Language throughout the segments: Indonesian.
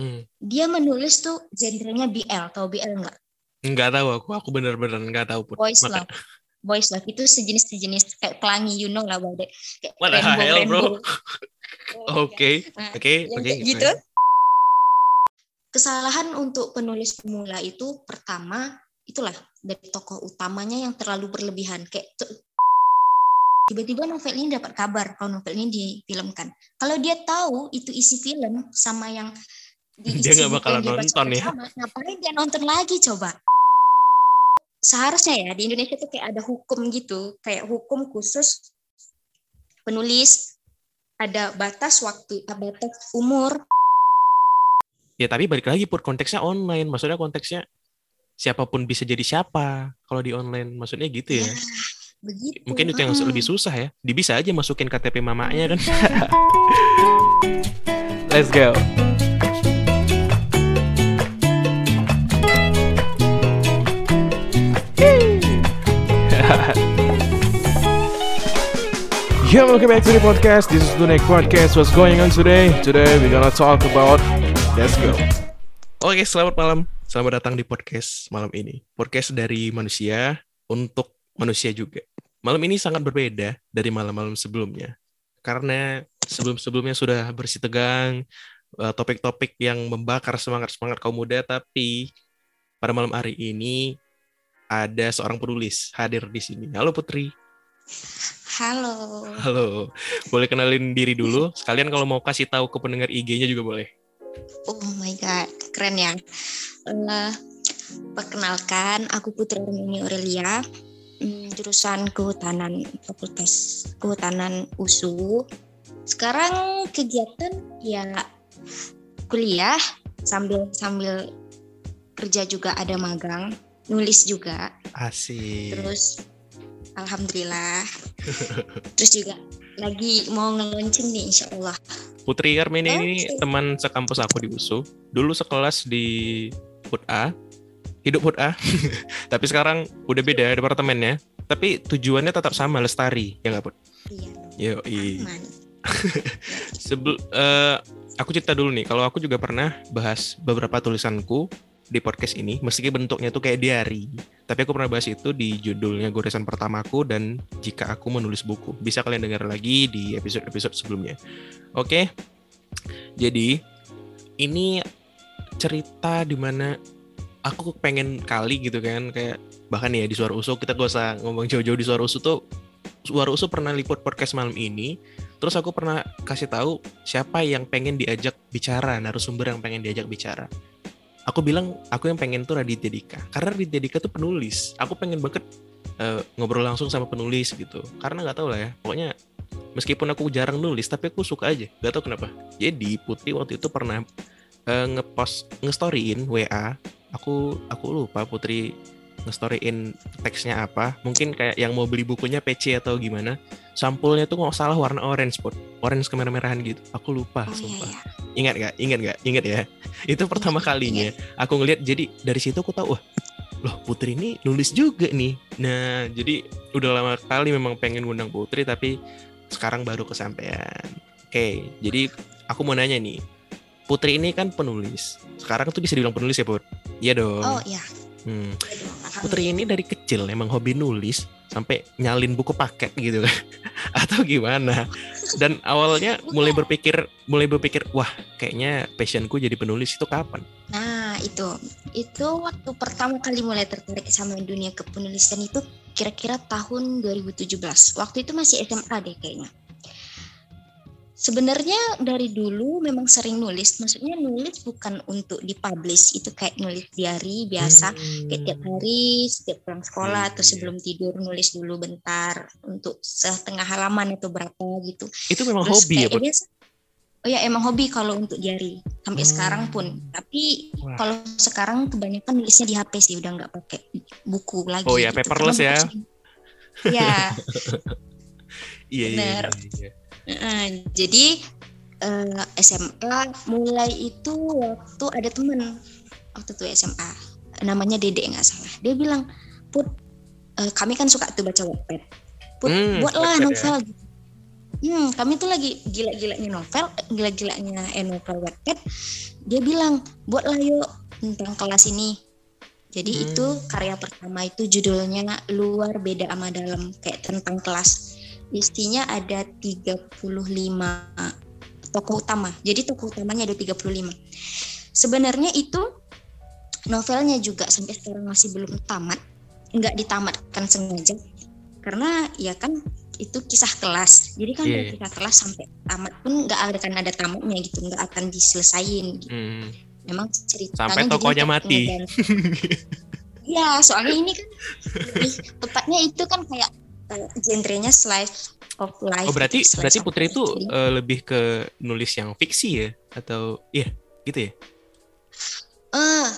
Hmm. Dia menulis tuh genrenya BL, tau BL nggak? Nggak tahu aku, aku bener-bener nggak tahu put. Boys Maka- love. Boys love itu sejenis-sejenis kayak pelangi, you know lah, Bang. Kayak What the rainbow, hell, bro? Oke, Nah, oke, oke. gitu. Kesalahan untuk penulis pemula itu pertama itulah dari tokoh utamanya yang terlalu berlebihan kayak tiba-tiba novel ini dapat kabar kalau novel ini difilmkan. Kalau dia tahu itu isi film sama yang di Dia nggak bakalan nonton ya. sama, ngapain dia nonton lagi coba? Seharusnya ya di Indonesia tuh kayak ada hukum gitu, kayak hukum khusus penulis ada batas waktu, ada batas umur. Ya tapi balik lagi put konteksnya online, maksudnya konteksnya siapa pun bisa jadi siapa kalau di online, maksudnya gitu ya. Ya, begitu. Mungkin itu yang Mm. lebih susah ya. Dia bisa aja masukin KTP mamanya kan. Let's go. Yeah, welcome back to the podcast. This is the next podcast. What's going on today? Today we're gonna talk about. Let's go. Oke, selamat malam. Selamat datang di podcast malam ini. Podcast dari manusia untuk manusia juga. Malam ini sangat berbeda dari malam-malam sebelumnya. Karena sebelum-sebelumnya sudah bersih tegang, eh, topik-topik yang membakar semangat-semangat kaum muda, tapi pada malam hari ini ada seorang penulis hadir di sini. Halo Putri. Halo. Halo. Boleh kenalin diri dulu. Sekalian kalau mau kasih tahu ke pendengar IG-nya juga boleh. Oh my god, keren ya. Eh, perkenalkan, aku Putri Armini Aurelia, hmm, jurusan Kehutanan Fakultas Kehutanan USU. Sekarang kegiatan ya kuliah sambil sambil kerja juga ada magang, nulis juga. Asik. Terus alhamdulillah. Terus juga lagi mau ngeluncing nih insya Allah. Putri Karmini ini Oke. teman sekampus aku di USU. Dulu sekelas di HUT A. Hidup HUT A. Tapi sekarang udah beda departemennya. Tapi tujuannya tetap sama, lestari. Ya nggak, Put? Iya, Yo, i. aman. Sebel, eh, aku cerita dulu nih. Kalau aku juga pernah bahas beberapa tulisanku di podcast ini. Meski bentuknya tuh kayak diary. Tapi aku pernah bahas itu di judulnya goresan pertamaku dan jika aku menulis buku. Bisa kalian dengar lagi di episode-episode sebelumnya. Oke. Jadi ini cerita di mana aku pengen kali gitu kan kayak bahkan ya di suara usu kita gak usah ngomong jauh-jauh di suara usu tuh suara usu pernah liput podcast malam ini terus aku pernah kasih tahu siapa yang pengen diajak bicara narasumber yang pengen diajak bicara aku bilang aku yang pengen tuh Raditya Dika. Karena Raditya Dika tuh penulis. Aku pengen banget eh, ngobrol langsung sama penulis gitu. Karena nggak tahu lah ya. Pokoknya meskipun aku jarang nulis tapi aku suka aja. Gak tahu kenapa. Jadi Putri waktu itu pernah eh, ngepost ngestoryin WA aku aku lupa Putri ngestoryin teksnya apa. Mungkin kayak yang mau beli bukunya PC atau gimana. Sampulnya tuh nggak salah warna orange pot orange kemerah-merahan gitu. Aku lupa Oh iya sumpah. ya. ingat gak ingat gak ingat ya. Itu pertama kalinya aku ngeliat jadi dari situ aku tahu wah loh Putri ini nulis juga nih. Nah jadi udah lama kali memang pengen ngundang Putri tapi sekarang baru kesampaian. Oke jadi aku mau nanya nih. Putri ini kan penulis. Sekarang tuh bisa dibilang penulis ya Put? Iya dong. Oh iya. Hmm. Putri ini dari kecil emang hobi nulis sampai nyalin buku paket gitu kan atau gimana dan awalnya mulai berpikir mulai berpikir wah kayaknya passionku jadi penulis itu kapan Nah itu itu waktu pertama kali mulai tertarik sama dunia kepenulisan itu kira-kira tahun 2017. Waktu itu masih SMA deh kayaknya. Sebenarnya dari dulu memang sering nulis, maksudnya nulis bukan untuk dipublish, itu kayak nulis diary biasa, kayak tiap hari setiap pulang sekolah atau Iya. sebelum tidur nulis dulu bentar untuk setengah halaman atau berapa gitu. itu memang Terus hobi ya biasa- Oh ya emang hobi kalau untuk diary sampai Hmm. sekarang pun. Tapi Wah. kalau sekarang kebanyakan nulisnya di HP sih udah nggak pakai buku lagi. Oh ya, gitu. paperless Karena ya. buku sering- Ya, iya iya, iya, iya. eh, jadi SMA mulai itu waktu ada temen waktu itu SMA namanya Dede nggak salah. Dia bilang, Put, eh, kami kan suka tuh baca Wattpad. Put, Hmm, buatlah ya. novel. gitu. hmm, kami tuh lagi gila-gilanya novel, gila-gilanya eh, novel Wattpad. Dia bilang, buatlah yuk tentang kelas ini. Jadi Hmm. itu karya pertama itu judulnya luar beda sama dalam kayak tentang kelas. Isinya ada 35 tokoh utama. Jadi tokoh utamanya ada 35. Sebenarnya itu novelnya juga sampai sekarang masih belum tamat. Nggak ditamatkan sengaja. Karena ya kan itu kisah kelas. Jadi kan dari kisah kelas sampai tamat pun nggak akan ada tamatnya gitu. Nggak akan diselesain gitu Hmm. memang ceritanya Sampai tokohnya mati. Iya, soalnya ini kan lebih tepatnya itu kan kayak genrenya slice of life. Oh berarti gitu, berarti Putri itu Jadi, eh, lebih ke nulis yang fiksi ya atau iya gitu ya? eh,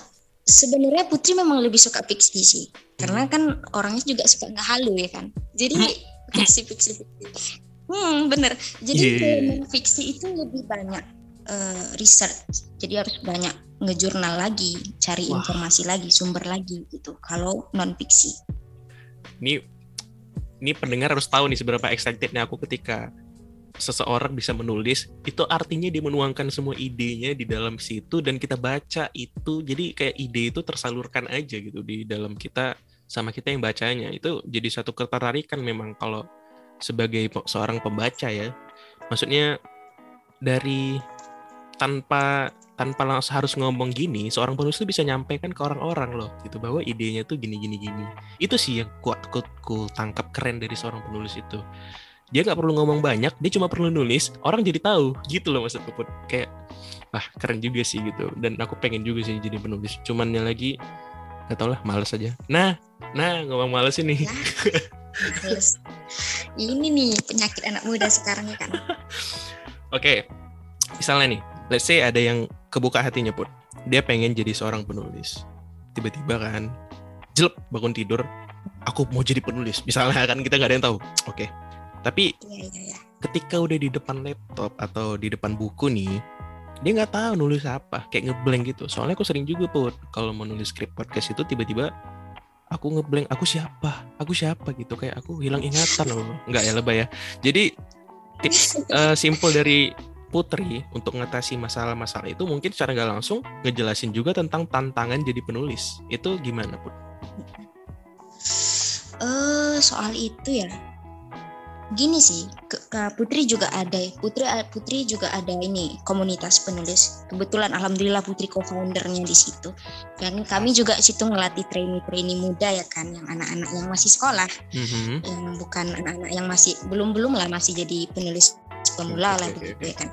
sebenarnya Putri memang lebih suka fiksi sih, karena Hmm. kan orangnya juga suka nggak halu ya kan. Jadi fiksi fiksi fiksi. Hmm bener. Jadi Iya, iya, iya. non fiksi itu lebih banyak eh, research. Jadi harus banyak ngejurnal lagi, cari Wah. informasi lagi, sumber lagi gitu. Kalau non fiksi. Ini ini pendengar harus tahu nih seberapa excitednya aku ketika seseorang bisa menulis itu artinya dia menuangkan semua idenya di dalam situ dan kita baca itu. Jadi kayak ide itu tersalurkan aja gitu di dalam kita sama kita yang bacanya. Itu jadi satu ketertarikan memang kalau sebagai seorang pembaca ya. Maksudnya dari tanpa tanpa langsung harus ngomong gini seorang penulis itu bisa nyampaikan ke orang-orang loh gitu. Bahwa idenya tuh gini gini gini. Itu sih yang kuat ku, ku tangkap keren dari seorang penulis itu. Dia nggak perlu ngomong banyak dia cuma perlu nulis orang jadi tahu gitu loh maksudku Put. kayak ah keren juga sih gitu. Dan aku pengen juga sih jadi penulis. Cuman yang lagi nggak tau lah males aja. Nah nah ngomong males ini. Males. Ini nih penyakit anak muda sekarang ya kan. Oke, misalnya nih, let's say ada yang kebuka hatinya pun, dia pengen jadi seorang penulis. Tiba-tiba kan, jelek bangun tidur, aku mau jadi penulis. Misalnya kan kita nggak ada yang tahu. Oke, tapi Iya iya iya. ketika udah di depan laptop atau di depan buku nih, dia nggak tahu nulis apa, kayak ngeblank gitu. Soalnya aku sering juga put, kalau mau nulis skrip podcast itu tiba-tiba aku ngeblank, aku siapa, aku siapa gitu, kayak aku hilang ingatan loh, nggak ya lebay ya. Jadi tips eh, simple dari Putri untuk mengatasi masalah-masalah itu mungkin secara nggak langsung ngejelasin juga tentang tantangan jadi penulis. Itu gimana Put? Eh soal itu ya. Gini sih, ke, ke Putri juga ada. Putri Putri juga ada ini komunitas penulis. Kebetulan alhamdulillah Putri co-foundernya di situ. Dan kami juga situ ngelatih trainee-trainee muda ya kan, yang anak-anak yang masih sekolah, Mhm. yang bukan anak-anak yang masih belum-belum lah masih jadi penulis pemula lah begitu ya kan.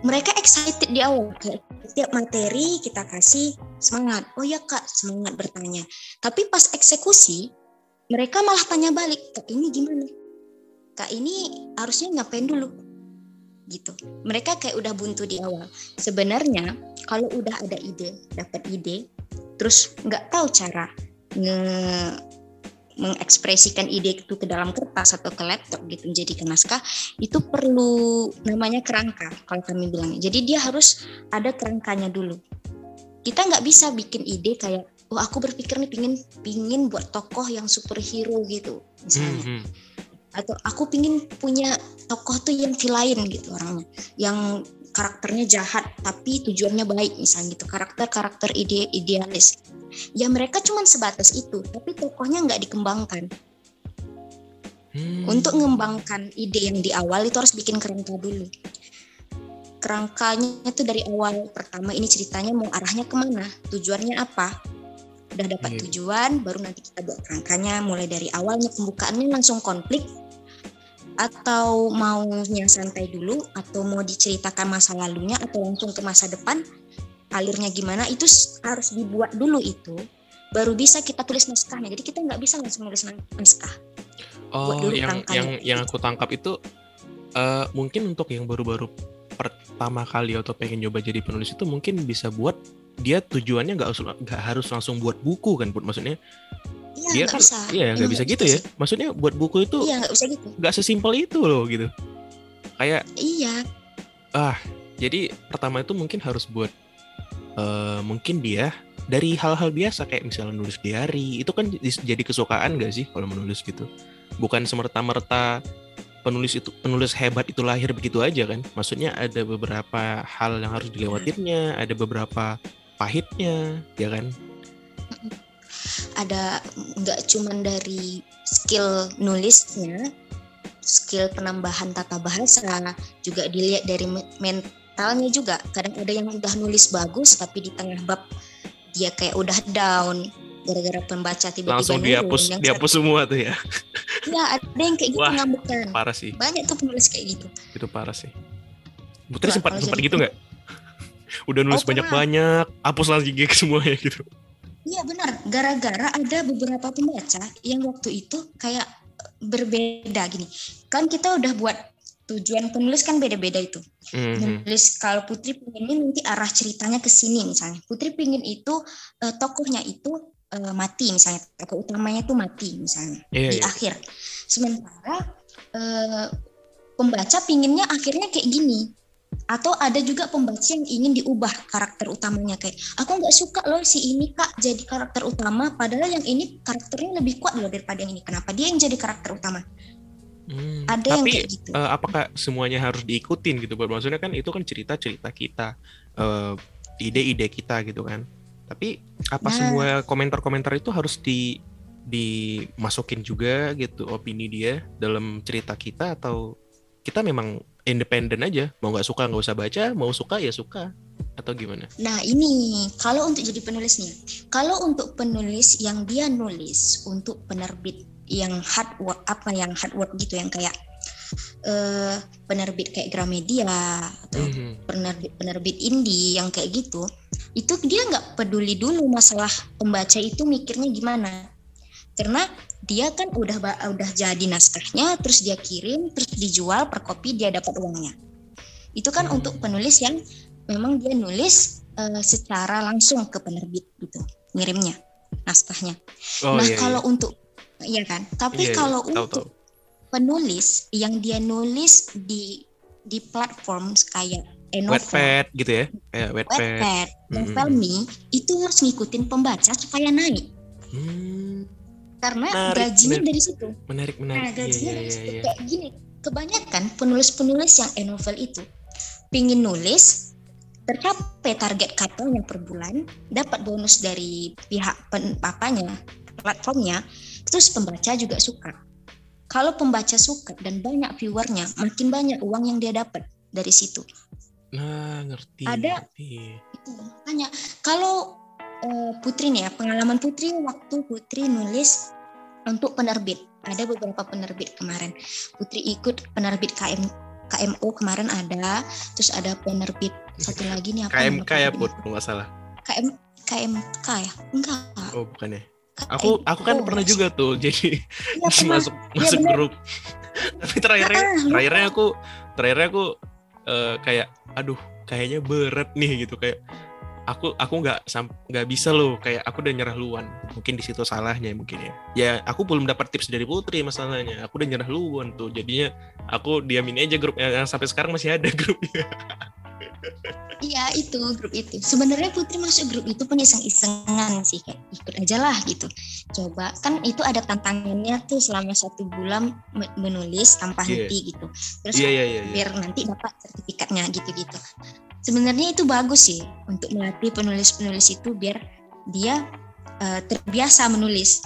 Mereka excited di awal kayak setiap materi kita kasih semangat. Oh ya kak semangat bertanya. Tapi pas eksekusi mereka malah tanya balik, kak ini gimana? Kak ini harusnya ngapain dulu? Gitu. Mereka kayak udah buntu di awal. Sebenarnya kalau udah ada ide, dapat ide, terus nggak tahu cara nge mengekspresikan ide itu ke dalam kertas atau ke laptop gitu menjadi naskah itu perlu namanya kerangka kalau kami bilang. Jadi dia harus ada kerangkanya dulu. Kita nggak bisa bikin ide kayak, oh aku berpikir nih pingin pingin buat tokoh yang superhero gitu misalnya Mhm. atau aku pingin punya tokoh tuh yang villain gitu orangnya yang karakternya jahat tapi tujuannya baik misalnya gitu. Karakter-karakter ide idealis. Ya mereka cuman sebatas itu tapi tokohnya nggak dikembangkan. Hmm. untuk mengembangkan ide yang di awal itu harus bikin kerangka dulu. Kerangkanya itu dari awal. Pertama ini ceritanya mau arahnya ke mana? Tujuannya apa? Udah dapat Iya. tujuan baru nanti kita buat kerangkanya. Mulai dari awalnya pembukaannya langsung konflik atau maunya santai dulu atau mau diceritakan masa lalunya atau langsung ke masa depan alurnya gimana itu harus dibuat dulu itu baru bisa kita tulis naskahnya. Jadi kita nggak bisa langsung nulis na- naskah. Buat Oh, dulu yang yang yang aku tangkap itu eh, mungkin untuk yang baru-baru pertama kali atau pengen nyoba jadi penulis itu mungkin bisa buat dia tujuannya nggak harus nggak harus langsung buat buku kan, Put? Maksudnya iya dia nggak kan bisa. iya nggak Emang bisa gitu ya. Maksudnya buat buku itu iya nggak bisa gitu. nggak sesimpel itu loh gitu. Kayak iya. Jadi pertama itu mungkin harus buat eh, mungkin dia dari hal-hal biasa kayak misalnya nulis diary itu kan jadi kesukaan gak sih kalau menulis gitu? Bukan semerta-merta penulis itu penulis hebat itu lahir begitu aja kan? Maksudnya ada beberapa hal yang harus dilewatinnya ada beberapa pahitnya ya kan ada nggak cuman dari skill nulisnya skill penambahan tata bahasa juga dilihat dari mentalnya juga kadang ada yang udah nulis bagus tapi di tengah bab dia kayak udah down gara-gara pembaca tiba-tiba langsung dihapus Yang dihapus semua tuh ya Ya ada yang kayak gitu Wah. ngambekan. parah sih Banyak tuh penulis kayak gitu. itu parah sih Putri sempat sempat gitu nggak udah nulis Oh, banyak pernah. banyak hapus lagi gig semuanya gitu Iya benar. Gara-gara ada beberapa pembaca yang waktu itu kayak berbeda gini. Kan kita udah buat tujuan penulis kan beda-beda itu. Mhm. Nulis kalau Putri pengen nanti arah ceritanya ke sini misalnya. Putri pengen itu eh, tokohnya itu eh, mati misalnya. Tokoh utamanya itu mati misalnya Iya, di iya. akhir. Sementara eh, pembaca pinginnya akhirnya kayak gini. Atau ada juga pembaca yang ingin diubah karakter utamanya kayak aku nggak suka loh si ini kak jadi karakter utama padahal yang ini karakternya lebih kuat loh daripada yang ini. Kenapa dia yang jadi karakter utama? Hmm, ada yang tapi kayak gitu. eh, apakah semuanya harus diikutin gitu maksudnya kan itu kan cerita cerita kita eh, ide-ide kita gitu kan. Tapi apa Nah. semua komentar-komentar itu harus di dimasukin juga gitu opini dia dalam cerita kita atau kita memang independen aja. Mau nggak suka nggak usah baca mau suka ya suka. Atau gimana? Nah ini kalau untuk jadi penulisnya, kalau untuk penulis yang dia nulis untuk penerbit yang hard work apa yang hard work gitu yang kayak eh, penerbit kayak Gramedia atau Mhm. penerbit penerbit indie yang kayak gitu, itu dia nggak peduli dulu masalah pembaca itu mikirnya gimana, karena dia kan udah udah jadi naskahnya, terus dia kirim, terus dijual per kopi dia dapat uangnya. Itu kan Hmm. untuk penulis yang memang dia nulis eh, secara langsung ke penerbit gitu, ngirimnya naskahnya. oh nah iya, kalau untuk iya kan, tapi Iya, iya. kalau Tahu, untuk penulis yang dia nulis di di platform kayak iya. Wattpad gitu ya kayak Wattpad Wattpad, Mm-mm. Novelme itu harus ngikutin pembaca supaya naik Hmm, karena Menarik, gajinya menarik. dari situ. menarik Nah, menarik iya gajinya iya dari iya situ iya. kayak gini. Kebanyakan penulis-penulis yang e-novel itu pingin nulis tercapai target katanya per bulan, dapat bonus dari pihak pen, papanya, platformnya, terus pembaca juga suka. Kalau pembaca suka dan banyak viewernya, makin banyak uang yang dia dapat dari situ. nah ngerti Ada- ngerti. itu makanya kalau eh, Putri nih ya pengalaman Putri waktu Putri nulis untuk penerbit. Ada beberapa penerbit kemarin. Putri ikut penerbit KM KMO kemarin ada terus ada penerbit satu lagi nih apa KMK ya put nggak salah. KM KMK ya? Enggak. Oh bukan ya. Aku aku kan KMO. pernah juga tuh jadi Iya, pernah. masuk masuk bener. grup. Tapi terakhirnya Ah, terakhirnya aku terakhirnya aku eh, kayak aduh kayaknya berat nih gitu kayak aku aku nggak nggak bisa loh kayak aku udah nyerah luan mungkin di situ salahnya mungkin ya ya aku belum dapat tips dari putri masalahnya aku udah nyerah luan tuh jadinya aku diamin aja grupnya yang sampai sekarang masih ada grupnya Iya itu grup itu. Sebenarnya Putri masuk grup itu pun iseng-isengan sih kayak ikut aja lah gitu. Coba kan itu ada tantangannya tuh selama satu bulan me- menulis tanpa Iya. henti gitu. Terus iya iya iya iya. biar nanti dapat sertifikatnya gitu-gitu. Sebenarnya itu bagus sih untuk melatih penulis-penulis itu biar dia eh, terbiasa menulis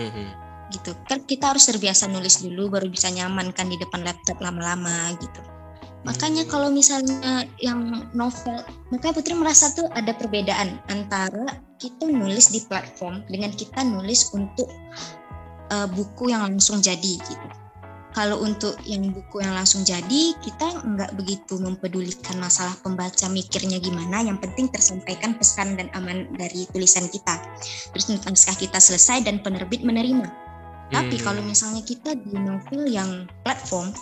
Mhm. gitu. Kan kita harus terbiasa nulis dulu baru bisa nyaman kan di depan laptop lama-lama gitu. Makanya Hmm. kalau misalnya yang novel, makanya Putri merasa tuh ada perbedaan antara kita nulis di platform dengan kita nulis untuk uh, buku yang langsung jadi gitu. Kalau untuk yang buku yang langsung jadi, kita nggak begitu mempedulikan masalah pembaca mikirnya gimana. Yang penting tersampaikan pesan dan aman dari tulisan kita. Terus naskah kita selesai dan penerbit menerima. Tapi Hmm. kalau misalnya kita di novel yang platform,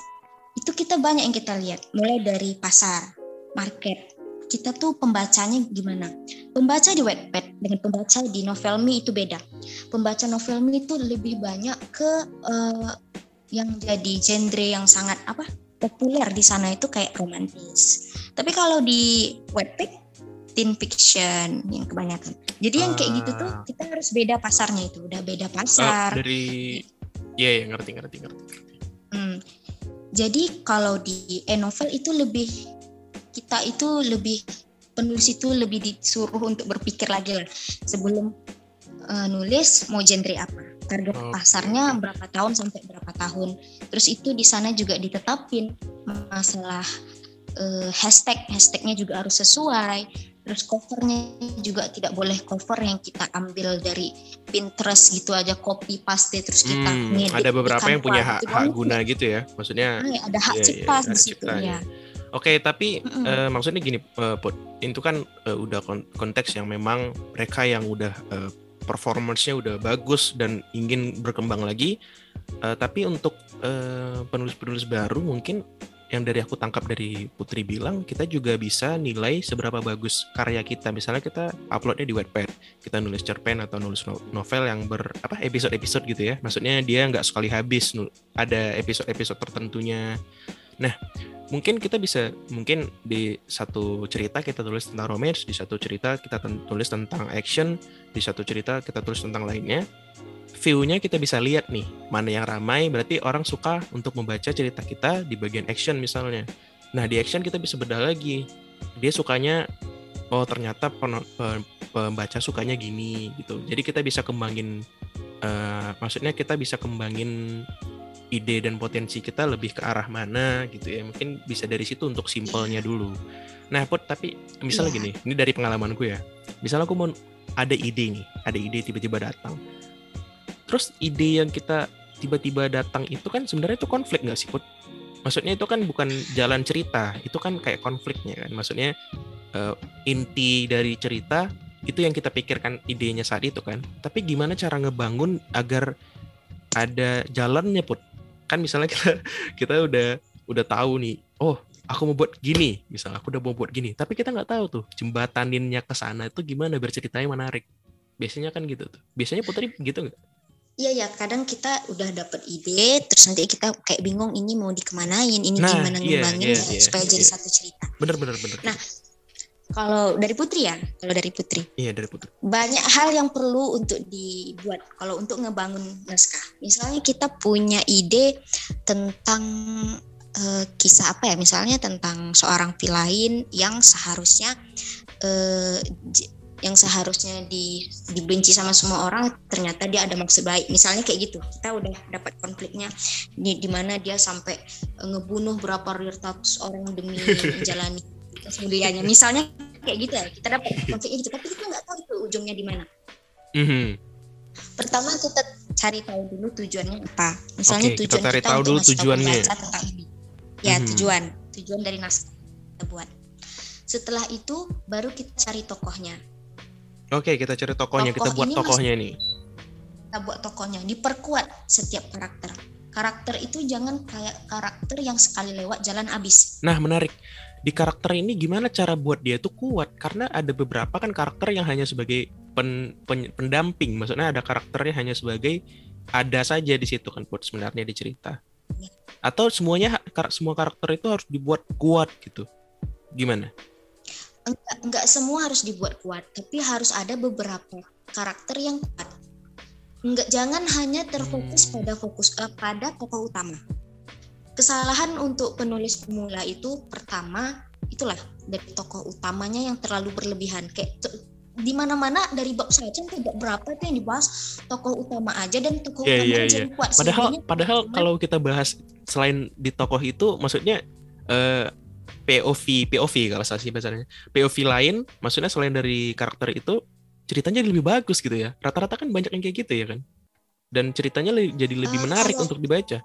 itu kita banyak yang kita lihat. Mulai dari pasar, market. Kita tuh pembacanya gimana? Pembaca di Wattpad dengan pembaca di Novelme itu beda. Pembaca Novelme itu lebih banyak ke eh, yang jadi genre yang sangat apa? populer di sana itu kayak romantis. Tapi kalau di Wattpad teen fiction yang kebanyakan. Jadi yang kayak gitu tuh Ah. kita harus beda pasarnya itu, udah beda Oh, pasar. dari iya ya ngerti ngerti ngerti Hmm. Jadi kalau di e-novel itu lebih kita itu lebih penulis itu lebih disuruh untuk berpikir lagi lah sebelum uh, nulis mau genre apa target pasarnya berapa tahun sampai berapa tahun. Terus itu di sana juga ditetapin masalah uh, hashtag. Hashtagnya juga harus sesuai. Terus covernya juga tidak boleh cover yang kita ambil dari Pinterest gitu aja copy paste terus kita Hmm, ngedit ada beberapa yang punya hak, hak guna gitu ya. Maksudnya Ah, ada hak Iya, iya, cipta hak di situ ya Oke, tapi Mm-mm. eh, maksudnya gini, eh, Put, itu kan eh, udah kon- konteks yang memang mereka yang udah eh, performance-nya udah bagus dan ingin berkembang lagi. Eh, tapi untuk eh, penulis-penulis baru mungkin yang dari aku tangkap dari Putri bilang, kita juga bisa nilai seberapa bagus karya kita. Misalnya kita uploadnya di Wattpad, kita nulis cerpen atau nulis no- novel yang ber apa episode-episode gitu ya. Maksudnya dia nggak sekali habis, ada episode-episode tertentunya. Nah, mungkin kita bisa mungkin di satu cerita kita tulis tentang romance, di satu cerita kita tulis tentang action, di satu cerita kita tulis tentang lainnya. View-nya kita bisa lihat nih mana yang ramai, berarti orang suka untuk membaca cerita kita di bagian action misalnya. Nah di action kita bisa bedah lagi, dia sukanya oh ternyata pembaca sukanya gini gitu. Jadi kita bisa kembangin, eh, maksudnya kita bisa kembangin ide dan potensi kita lebih ke arah mana gitu ya. Mungkin bisa dari situ untuk simpelnya dulu. Nah put tapi misalnya Iya. gini ini dari pengalamanku ya. Misalnya aku mau ada ide nih ada ide tiba-tiba datang. Terus ide yang kita tiba-tiba datang itu kan sebenarnya itu konflik nggak sih put? Maksudnya itu kan bukan jalan cerita itu kan kayak konfliknya kan. Maksudnya eh, inti dari cerita itu yang kita pikirkan idenya saat itu kan. Tapi gimana cara ngebangun agar ada jalannya put kan misalnya kita kita udah udah tahu nih oh aku mau buat gini misalnya aku udah mau buat gini tapi kita nggak tahu tuh jembataninnya ke sana itu gimana biar ceritanya menarik biasanya kan gitu tuh biasanya putri gitu nggak Iya ya, kadang kita udah dapet ide, terus nanti kita kayak bingung ini mau dikemanain, ini Nah, gimana iya, ngembangin iya, ya, iya, supaya jadi iya. satu cerita. bener bener bener Nah, Kalau dari Putri ya, kalau dari Putri iya dari putri banyak hal yang perlu untuk dibuat kalau untuk ngebangun naskah. Misalnya kita punya ide tentang eh, kisah apa ya? Misalnya tentang seorang villain yang seharusnya eh, j- yang seharusnya di, dibenci sama semua orang ternyata dia ada maksud baik. Misalnya kayak gitu. Kita udah dapat konfliknya di, di mana dia sampai ngebunuh berapa ratus orang demi menjalani mulianya. Misalnya kayak gitu ya. Kita dapat konfliknya gitu, tapi kita nggak tahu itu ujungnya di mana. Mhm. pertama kita cari tahu dulu tujuannya apa. Misalnya kita tujuan cari kita tahu dulu tujuannya. pembaca tentang ini ya Mhm. tujuan. Tujuan dari naskah kita buat. Setelah itu baru kita cari tokohnya. Oke kita cari tokohnya. Kita Tokoh buat ini tokohnya nih kita buat tokohnya. Diperkuat setiap karakter. Karakter itu jangan kayak karakter yang sekali lewat jalan abis Nah, menarik. Di karakter ini gimana cara buat dia tuh kuat? Karena ada beberapa kan karakter yang hanya sebagai pen- pen- pendamping. Maksudnya ada karakternya hanya sebagai ada saja di situ kan buat sebenarnya di cerita. Atau semuanya kar- semua karakter itu harus dibuat kuat gitu. Gimana? enggak, enggak semua harus dibuat kuat tapi harus ada beberapa karakter yang kuat enggak jangan hanya terfokus Hmm. pada fokus eh, pada tokoh utama kesalahan untuk penulis pemula itu pertama itulah dari tokoh utamanya yang terlalu berlebihan kayak di mana-mana dari bab sampai bab berapa itu yang dibahas tokoh utama aja dan tokoh Iya, utama iya, aja iya. yang kuat Padahal Selebihnya padahal cuman- kalau kita bahas selain di tokoh itu maksudnya eh, POV POV kalau saya sih bahasanya. POV lain maksudnya selain dari karakter itu ceritanya lebih bagus gitu ya. Rata-rata kan banyak yang kayak gitu ya kan. Dan ceritanya jadi lebih Eh, menarik untuk dibaca.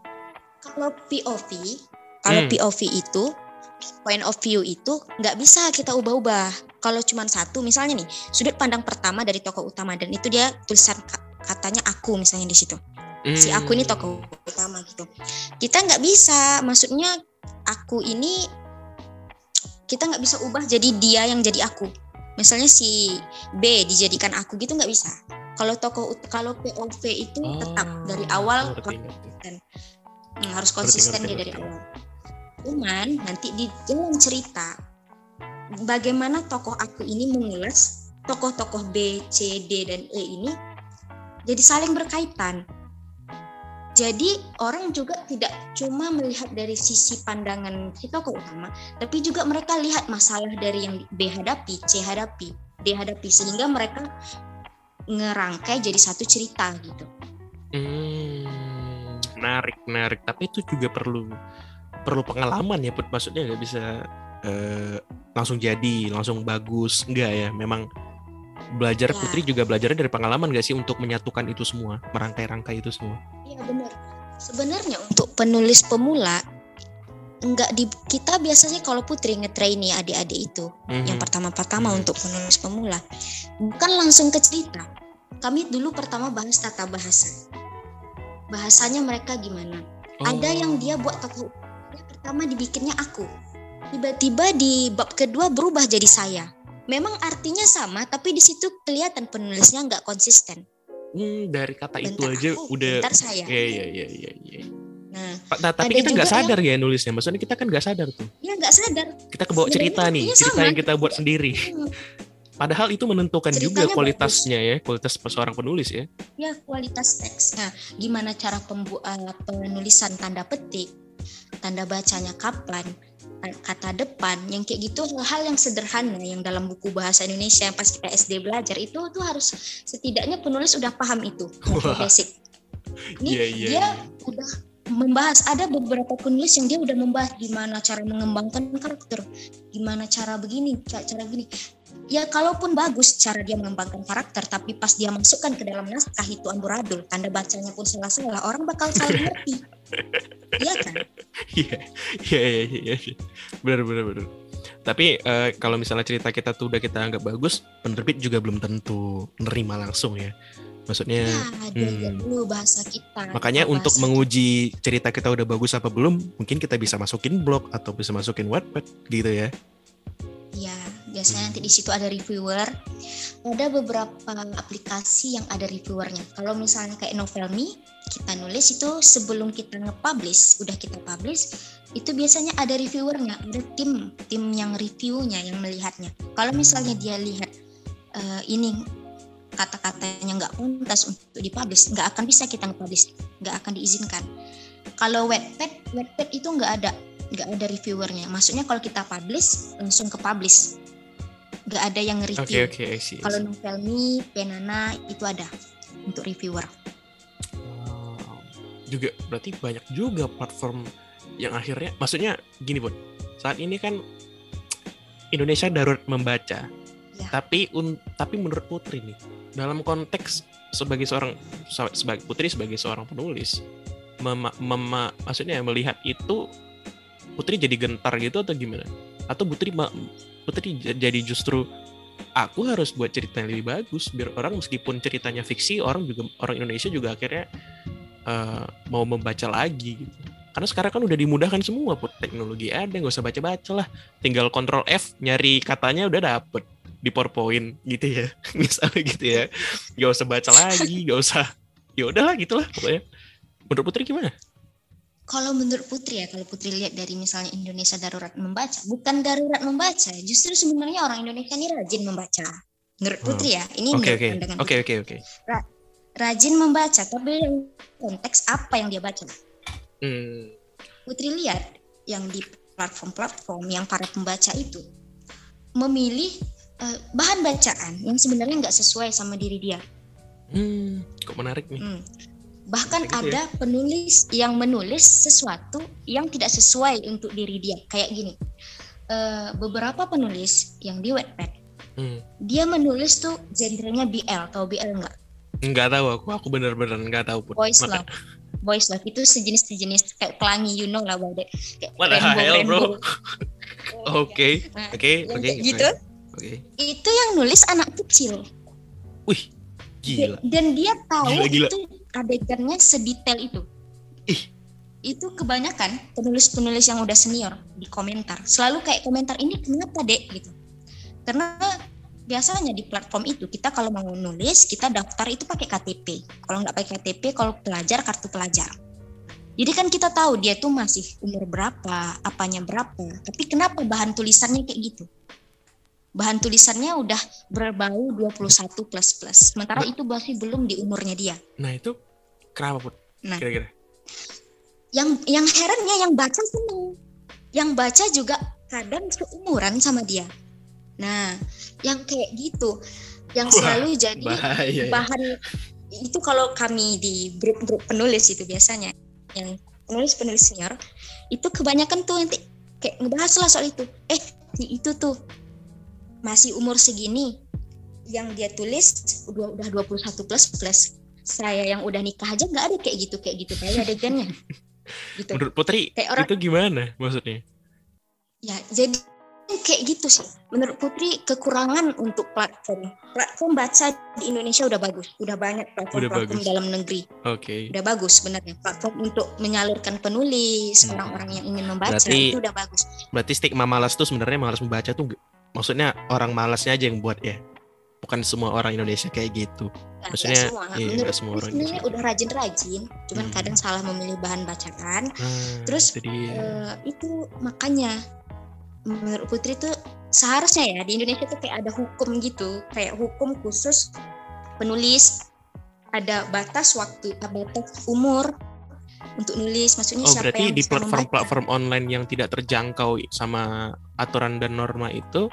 Kalau POV kalau Hmm. POV itu point of view itu nggak bisa kita ubah-ubah kalau cuma satu misalnya nih sudut pandang pertama dari tokoh utama dan itu dia tulisan ka- katanya aku misalnya di situ si aku ini Hmm. tokoh utama gitu kita nggak bisa maksudnya aku ini kita nggak bisa ubah jadi dia yang jadi aku misalnya si B dijadikan aku gitu nggak bisa kalau tokoh kalau POV itu tetap Oh, dari awal ngerti. Hmm, harus konsisten ngerti, dia dari awal. Cuman nanti di dalam cerita bagaimana tokoh aku ini mengulas tokoh-tokoh B, C, D dan E ini jadi saling berkaitan. Jadi orang juga tidak cuma melihat dari sisi pandangan si tokoh utama, tapi juga mereka lihat masalah dari yang B hadapi, C hadapi, D hadapi, sehingga mereka ngerangkai jadi satu cerita gitu. Hmm, menarik, menarik. Tapi itu juga perlu perlu pengalaman ya, Put. Maksudnya nggak bisa eh, langsung jadi, langsung bagus. Enggak ya, memang belajar Ya. Putri juga belajarnya dari pengalaman gak sih untuk menyatukan itu semua, merangkai-rangkai itu semua. Iya benar. Sebenarnya untuk penulis pemula enggak di kita biasanya kalau Putri nge-trainee adik-adik itu Mhm. yang pertama-pertama Hmm. untuk penulis pemula bukan langsung ke cerita. Kami dulu pertama bahas tata bahasa. Bahasanya mereka gimana? Ada Oh. yang dia buat tokoh yang pertama dibikinnya aku. Tiba-tiba di bab kedua berubah jadi saya. Memang artinya sama, tapi di situ kelihatan penulisnya nggak konsisten. Hmm, dari kata itu Bentar aja aku, udah bentar saya. Iya iya iya iya iya. Nah, ta- tapi Ada kita nggak sadar ya nulisnya. Maksudnya kita kan nggak sadar tuh. dia nggak sadar. Kita kebawa Sebenarnya cerita nih, cerita sama. yang kita buat sendiri. Hmm, Padahal itu menentukan juga Ceritanya kualitasnya ya, kualitas seorang penulis ya. ya kualitas teks. Nah, gimana cara pembu- eh, penulisan tanda petik, tanda bacanya kapan, eh, kata depan, yang kayak gitu hal-hal yang sederhana yang dalam buku bahasa Indonesia yang pas kita SD belajar itu tuh harus setidaknya penulis udah paham itu Wah. basic. Ini Iya, iya, dia iya. udah membahas ada beberapa penulis yang dia udah membahas gimana cara mengembangkan karakter, gimana cara begini, ca- cara gini. Ya kalaupun bagus cara dia mengembangkan karakter, tapi pas dia masukkan ke dalam naskah itu amburadul, tanda bacanya pun salah-salah, orang bakal salah ngerti. Iya kan? Iya, iya, iya, iya, iya. Benar, benar, benar. Tapi eh, kalau misalnya cerita kita tuh udah kita anggap bagus, penerbit juga belum tentu nerima langsung ya. Maksudnya, Ya, hmm. dulu bahasa kita. makanya bahasa untuk menguji cerita kita udah bagus apa belum, mungkin kita bisa masukin blog atau bisa masukin Wattpad gitu ya. Ya, biasanya nanti di situ ada reviewer. Ada beberapa aplikasi yang ada reviewernya. Kalau misalnya kayak Novelme, kita nulis itu sebelum kita nge-publish, udah kita publish, itu biasanya ada reviewernya, ada tim, tim yang reviewnya, yang melihatnya. Kalau misalnya dia lihat eh, ini kata-katanya nggak pantas untuk dipublish, nggak akan bisa kita nge-publish, nggak akan diizinkan. Kalau Wattpad, Wattpad itu nggak ada, nggak ada reviewernya. Maksudnya kalau kita publish langsung ke publish, nggak ada yang Oke, review. oke, I see, I Kalau see. Novelme, Penana itu ada untuk reviewer. Wow. Juga berarti banyak juga platform yang akhirnya, maksudnya gini pun, saat ini kan Indonesia darurat membaca, Ya. tapi un, tapi menurut Putri nih, dalam konteks sebagai seorang sebagai Putri sebagai seorang penulis, mema, mema- maksudnya melihat itu Putri jadi gentar gitu atau gimana? Atau Putri Putri jadi justru aku harus buat cerita yang lebih bagus biar orang meskipun ceritanya fiksi orang juga orang Indonesia juga akhirnya eh, mau membaca lagi gitu. Karena sekarang kan udah dimudahkan semua, Put. teknologi ada, nggak usah baca-baca lah. Tinggal kontrol F, nyari katanya udah dapet di PowerPoint gitu ya, misalnya gitu ya. Gak usah baca lagi, gak usah. Ya udahlah gitulah pokoknya. Menurut Putri gimana? Kalau menurut Putri ya, kalau Putri lihat dari misalnya Indonesia darurat membaca, bukan darurat membaca, justru sebenarnya orang Indonesia ini rajin membaca. Menurut Putri ya, ini Oke menurut oke pandangan oke Putri. oke oke. Rajin membaca, tapi yang konteks apa yang dia baca. Hmm, Putri lihat yang di platform-platform yang para pembaca itu memilih eh, bahan bacaan yang sebenarnya nggak sesuai sama diri dia. hmm, kok menarik nih. Hmm. Bahkan gitu ya. ada penulis yang menulis sesuatu yang tidak sesuai untuk diri dia. Kayak gini, eh, beberapa penulis yang di Wattpad, Hmm. dia menulis tuh genrenya BL, atau BL enggak? Nggak tahu aku, aku bener-bener nggak tahu Put. Boys Maka- love. Boys love itu sejenis-sejenis kayak pelangi, you know lah, it. Kayak What the hell, bro? rainbow. Oke, Nah, oke, oke. gitu, Oke. itu yang nulis anak kecil. Wih, gila. Dan dia tahu Gila, gila. itu adegannya sedetail itu. Ih. Itu kebanyakan penulis-penulis yang udah senior di komentar. Selalu kayak komentar ini kenapa dek gitu. Karena biasanya di platform itu kita kalau mau nulis kita daftar itu pakai KTP. Kalau nggak pakai KTP kalau pelajar kartu pelajar. Jadi kan kita tahu dia tuh masih umur berapa, apanya berapa. Tapi kenapa bahan tulisannya kayak gitu? Bahan tulisannya udah berbau 21 plus plus. Sementara itu masih belum di umurnya dia. Nah itu kenapa Put? Nah. Kira-kira. yang yang herannya yang baca seneng yang baca juga kadang seumuran sama dia nah yang kayak gitu yang Wah, selalu jadi Bahaya. ya. bahan itu kalau kami di grup-grup penulis itu biasanya yang penulis-penulis senior itu kebanyakan tuh nanti kayak ngebahas lah soal itu eh itu tuh masih umur segini yang dia tulis udah udah 21 plus plus saya yang udah nikah aja nggak ada kayak gitu kayak gitu. Kayak adegannya. Gitu. Menurut Putri kayak orang itu gimana maksudnya? ya jadi kayak gitu sih. Menurut Putri kekurangan untuk platform. Platform baca di Indonesia udah bagus. Udah banyak platform-platform bagus. dalam negeri. Oke. udah bagus sebenarnya platform untuk menyalurkan penulis Hmm. orang-orang yang ingin membaca Berarti- itu udah bagus. Berarti stigma malas tuh sebenarnya malas membaca tuh maksudnya orang malasnya aja yang buat ya. Bukan semua orang Indonesia kayak gitu. Maksudnya, nggak semua. iya, menurut semua orang sebenarnya Indonesia. udah rajin-rajin cuman Hmm. kadang salah memilih bahan bacaan Nah, Terus, itu. Eh, itu makanya menurut Putri tuh seharusnya ya di Indonesia tuh kayak ada hukum gitu kayak hukum khusus penulis ada batas waktu batas umur untuk nulis maksudnya Oh siapa berarti yang di platform-platform online yang tidak terjangkau sama aturan dan norma itu,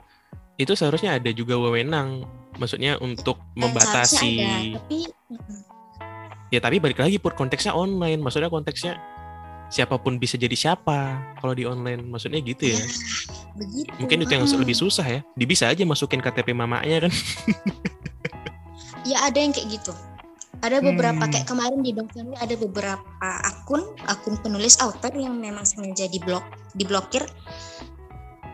itu seharusnya ada juga wewenang, maksudnya untuk membatasi. ada, tapi Ya tapi balik lagi pur konteksnya online, maksudnya konteksnya siapa pun bisa jadi siapa kalau di online, maksudnya gitu ya. ya, begitu Mungkin itu yang Mm. lebih susah ya. Bisa aja masukin KTP mamanya kan. ya ada yang kayak gitu ada beberapa Hmm. kayak kemarin di Bang Family ada beberapa akun akun penulis author yang memang sengaja diblok diblokir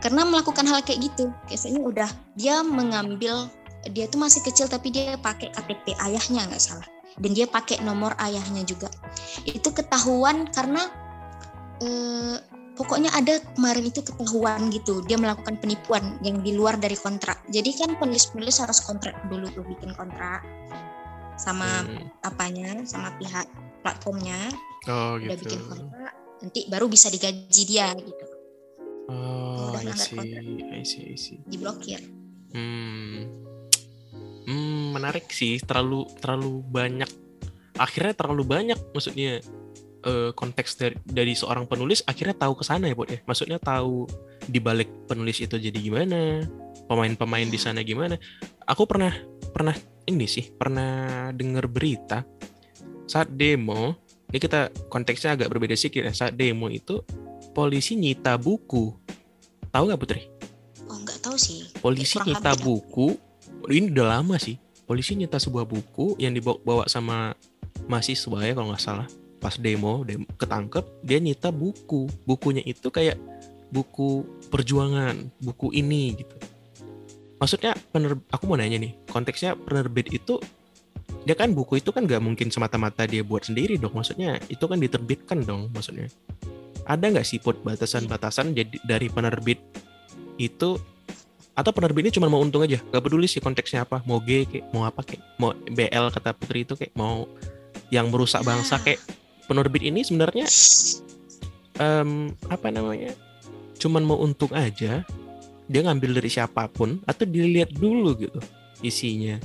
karena melakukan hal kayak gitu. Biasanya udah dia mengambil dia tuh masih kecil tapi dia pakai KTP ayahnya nggak salah. Dan dia pakai nomor ayahnya juga. Itu ketahuan karena eh, pokoknya ada kemarin itu ketahuan gitu. Dia melakukan penipuan yang di luar dari kontrak. Jadi kan penulis-penulis harus kontrak dulu tuh bikin kontrak sama Hmm. apanya sama pihak platformnya Oh udah gitu. bikin kontrak nanti baru bisa digaji dia gitu Oh, Udah I see, kontrak. I see, I see. diblokir Hmm. Hmm, menarik sih. Terlalu terlalu banyak. Akhirnya terlalu banyak maksudnya eh, konteks dari, dari seorang penulis akhirnya tahu ke sana ya, Bot ya. Maksudnya tahu di balik penulis itu jadi gimana, pemain-pemain di sana gimana. Aku pernah pernah ini sih, pernah dengar berita saat demo. Ini kita konteksnya agak berbeda sedikit ya. Saat demo itu polisi nyita buku. Tahu nggak Putri? oh nggak tahu sih polisi Kurang nyita buku ini udah lama sih polisi nyita sebuah buku yang dibawa bawa sama mahasiswa ya kalau nggak salah pas demo, demo ketangkep dia nyita buku bukunya itu kayak buku perjuangan buku ini gitu maksudnya pener aku mau nanya nih konteksnya penerbit itu dia kan buku itu kan nggak mungkin semata-mata dia buat sendiri dong. Maksudnya itu kan diterbitkan dong maksudnya. Ada nggak sih put batasan-batasan jadi dari penerbit itu atau penerbit ini cuma mau untung aja? Gak peduli sih konteksnya apa mau G kayak mau apa kayak mau BL kata Putri itu kayak mau yang merusak bangsa kayak penerbit ini sebenarnya em, apa namanya cuman mau untung aja dia ngambil dari siapa pun atau dilihat dulu gitu isinya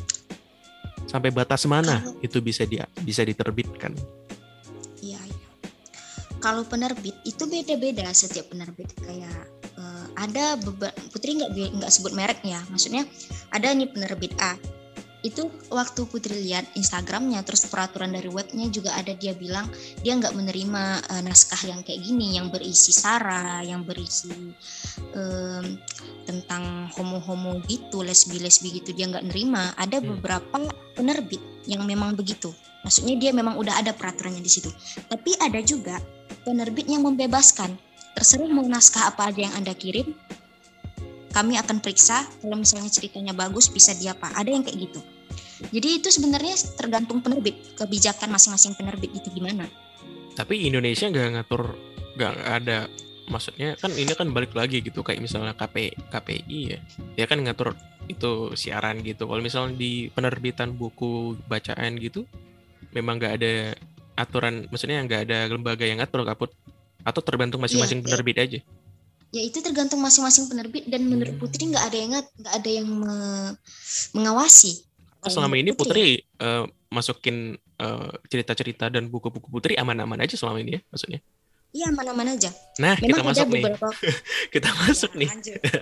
sampai batas mana Kalau- itu bisa dia bisa diterbitkan Iya, iya. Kalau penerbit itu beda-beda setiap penerbit kayak eh, ada beberapa Putri nggak nggak sebut merek ya, maksudnya ada nih penerbit A. Itu waktu Putri lihat Instagramnya terus peraturan dari webnya juga ada dia bilang dia nggak menerima eh, naskah yang kayak gini yang berisi sara, yang berisi em, tentang homo-homo gitu, lesbi-lesbi gitu dia nggak nerima. Ada Hmm. beberapa penerbit yang memang begitu. Maksudnya dia memang udah ada peraturannya di situ. Tapi ada juga penerbit yang membebaskan. Terserah mau naskah apa aja yang Anda kirim, kami akan periksa. Kalau misalnya ceritanya bagus, bisa dia apa. Ada yang kayak gitu. Jadi itu sebenarnya tergantung penerbit, kebijakan masing-masing penerbit itu gimana. tapi Indonesia nggak ngatur nggak ada maksudnya kan ini kan balik lagi gitu kayak misalnya KP KPI ya dia kan ngatur itu siaran gitu kalau misalnya di penerbitan buku bacaan gitu memang nggak ada aturan maksudnya nggak ada lembaga yang ngatur kaput atau tergantung masing-masing Iya, iya. penerbit aja Ya itu tergantung masing-masing penerbit dan menurut Hmm. Putri nggak ada yang nggak ada yang me- mengawasi. Kan selama ini Putri eh, masukin eh, cerita-cerita dan buku-buku Putri aman-aman aja selama ini ya maksudnya Iya mana-mana aja. Nah, kita Memang ada masuk nih. Kita masuk Ya, nih.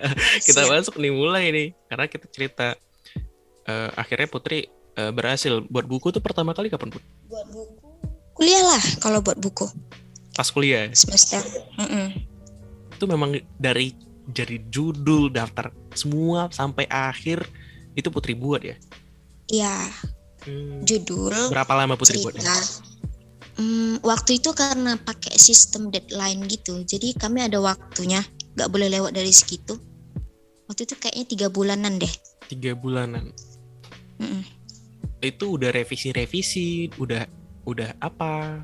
Kita Siap. masuk nih mulai nih. Karena kita cerita eh, akhirnya Putri eh, berhasil buat buku tuh pertama kali kapan, Put? buat buku. Kuliah lah kalau buat buku Pas kuliah. semester. Mm-mm. Itu memang dari dari judul daftar semua sampai akhir itu Putri buat ya. Iya, Hmm. judul Berapa lama Putri buatnya? cerita. Hmm, waktu itu karena pakai sistem deadline gitu, jadi kami ada waktunya, nggak boleh lewat dari segitu. Waktu itu kayaknya tiga bulanan deh. Tiga bulanan. Mm-mm. Itu udah revisi-revisi, udah udah apa?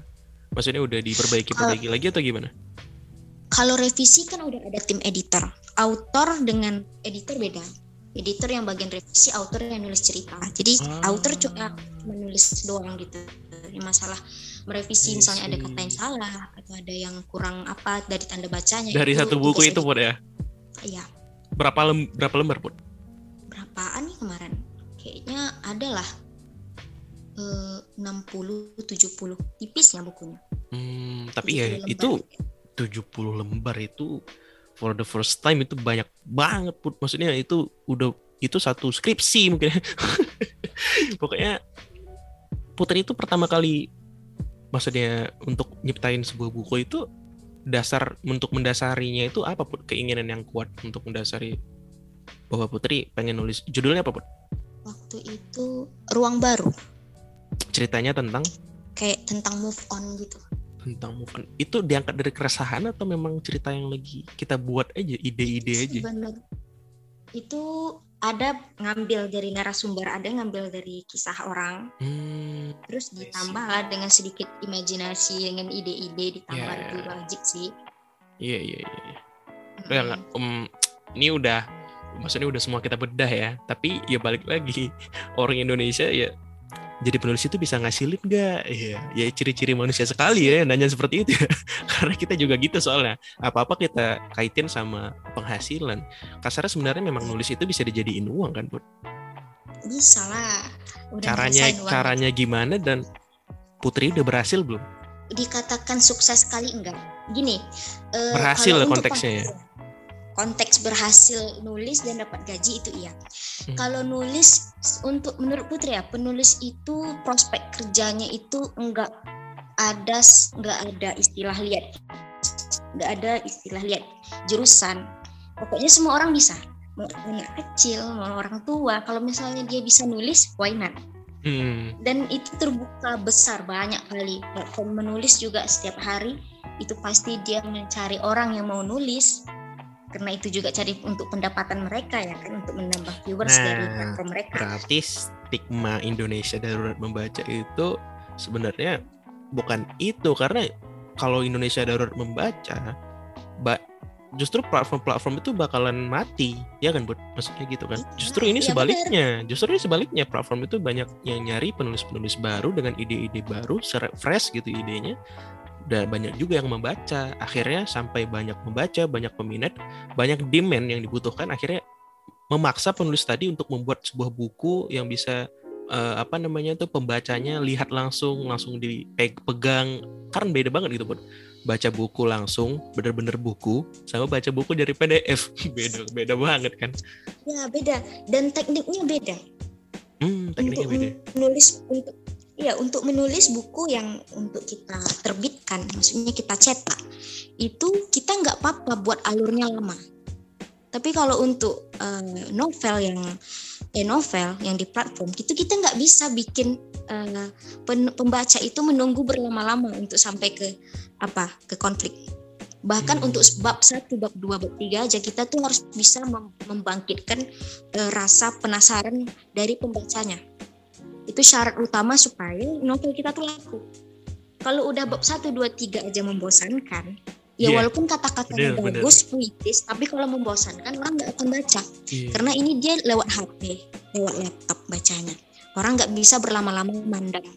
Maksudnya udah diperbaiki-perbaiki lagi atau gimana? Kalau revisi kan udah ada tim editor, autor dengan editor beda. Editor yang bagian revisi, autor yang nulis cerita. Jadi Ah. autor cuma menulis doang gitu. Ini masalah merevisi misalnya ada kata yang salah atau ada yang kurang apa dari tanda bacanya. Dari satu buku itu, Put ya. Iya. Berapa lem berapa lembar, Put? berapaan nih kemarin? Kayaknya ada lah eh, 60 70 tipisnya bukunya. Hmm, tapi ya 70 lembar. itu 70 lembar itu for the first time itu banyak banget Put. Maksudnya itu udah itu satu skripsi mungkin. Pokoknya Putri itu pertama kali maksudnya untuk nyiptain sebuah buku itu dasar untuk mendasarinya itu apa Put? Keinginan yang kuat untuk mendasari bahwa Putri pengen nulis judulnya apa Put? Waktu itu ruang baru Ceritanya tentang kayak tentang move on gitu. Tentang move on. Itu diangkat dari keresahan atau memang cerita yang lagi kita buat aja ide-ide aja? Itu ada ngambil dari narasumber, ada ngambil dari kisah orang, Hmm, terus ditambah lah dengan sedikit imajinasi dengan ide-ide ditambah itu ya. logik sih. iya iya iya. iya. Ya, em, ini udah maksudnya udah semua kita bedah ya. Tapi ya balik lagi orang Indonesia ya jadi penulis itu bisa ngasih lead gak? Iya, ya ciri-ciri manusia sekali ya nanya seperti itu. ya. Karena kita juga gitu soalnya. Apa-apa kita kaitin sama penghasilan. Kasarnya sebenarnya memang nulis itu bisa dijadiin uang kan, Put? Bisa lah. Udah Caranya uang. caranya gimana dan Putri udah berhasil belum? dikatakan sukses kali enggak gini eh, Berhasil untuk konteksnya ya? Konteks berhasil nulis dan dapat gaji itu iya. Hmm. kalau nulis untuk menurut Putri ya penulis itu prospek kerjanya itu enggak ada enggak ada istilah lihat enggak ada istilah lihat jurusan. Pokoknya semua orang bisa. Mau anak kecil mau orang tua. Kalau misalnya dia bisa nulis why not? Hmm, dan itu terbuka besar banyak kali. Platform menulis juga setiap hari itu pasti dia mencari orang yang mau nulis karena itu juga cari untuk pendapatan mereka ya kan untuk menambah viewers Nah, dari platform mereka berarti stigma Indonesia darurat membaca itu sebenarnya bukan itu karena kalau Indonesia darurat membaca, ba- justru platform-platform itu bakalan mati, ya kan, Bud? Maksudnya gitu kan. Iya, Justru ini iya sebaliknya, justru ini sebaliknya platform itu banyak yang nyari penulis-penulis baru dengan ide-ide baru, fresh gitu idenya. Dan banyak juga yang membaca. Akhirnya sampai banyak membaca, banyak peminat, banyak demand yang dibutuhkan. Akhirnya memaksa penulis tadi untuk membuat sebuah buku yang bisa eh, apa namanya tuh pembacanya lihat langsung langsung dipegang kan beda banget gitu Bud. baca buku langsung bener-bener buku sama baca buku dari PDF beda beda banget kan ya beda dan tekniknya beda hmm tekniknya untuk beda menulis untuk ya untuk menulis buku yang untuk kita terbitkan maksudnya kita cetak itu kita nggak apa-apa buat alurnya lama. Tapi kalau untuk eh, novel yang eh novel yang di platform itu kita nggak bisa bikin eh, pen- pembaca itu menunggu berlama-lama untuk sampai ke apa ke konflik. Bahkan Hmm. untuk bab satu bab dua bab tiga aja kita tuh harus bisa mem- membangkitkan eh, rasa penasaran dari pembacanya itu syarat utama supaya novel kita tuh laku. Kalau udah bab satu dua tiga aja membosankan ya Iya. walaupun kata-katanya bagus puitis tapi kalau membosankan orang nggak akan baca. Iya. karena ini dia lewat HP lewat laptop bacanya. Orang nggak bisa berlama-lama mandang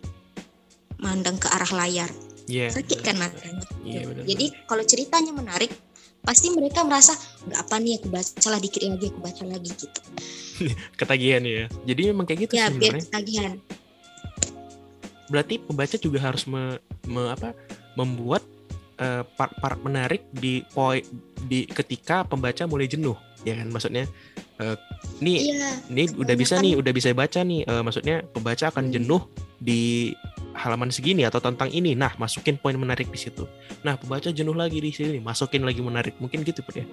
mandang ke arah layar. Iya, sakit kan matanya? Iya, bener, jadi kalau ceritanya menarik pasti mereka merasa nggak apa nih aku baca lah dikit lagi aku baca lagi gitu. Ketagihan ya. Jadi memang kayak gitu ya sebenarnya. ketagihan. Berarti pembaca juga harus me, me- apa membuat eh, part-part menarik di poin di ketika pembaca mulai jenuh ya kan? Maksudnya eh, ini Iya, ini udah bisa nih udah bisa baca nih. Eh, maksudnya pembaca akan Hmm. jenuh di halaman segini atau tentang ini nah masukin poin menarik di situ nah pembaca jenuh lagi di sini masukin lagi menarik mungkin gitu Put, ya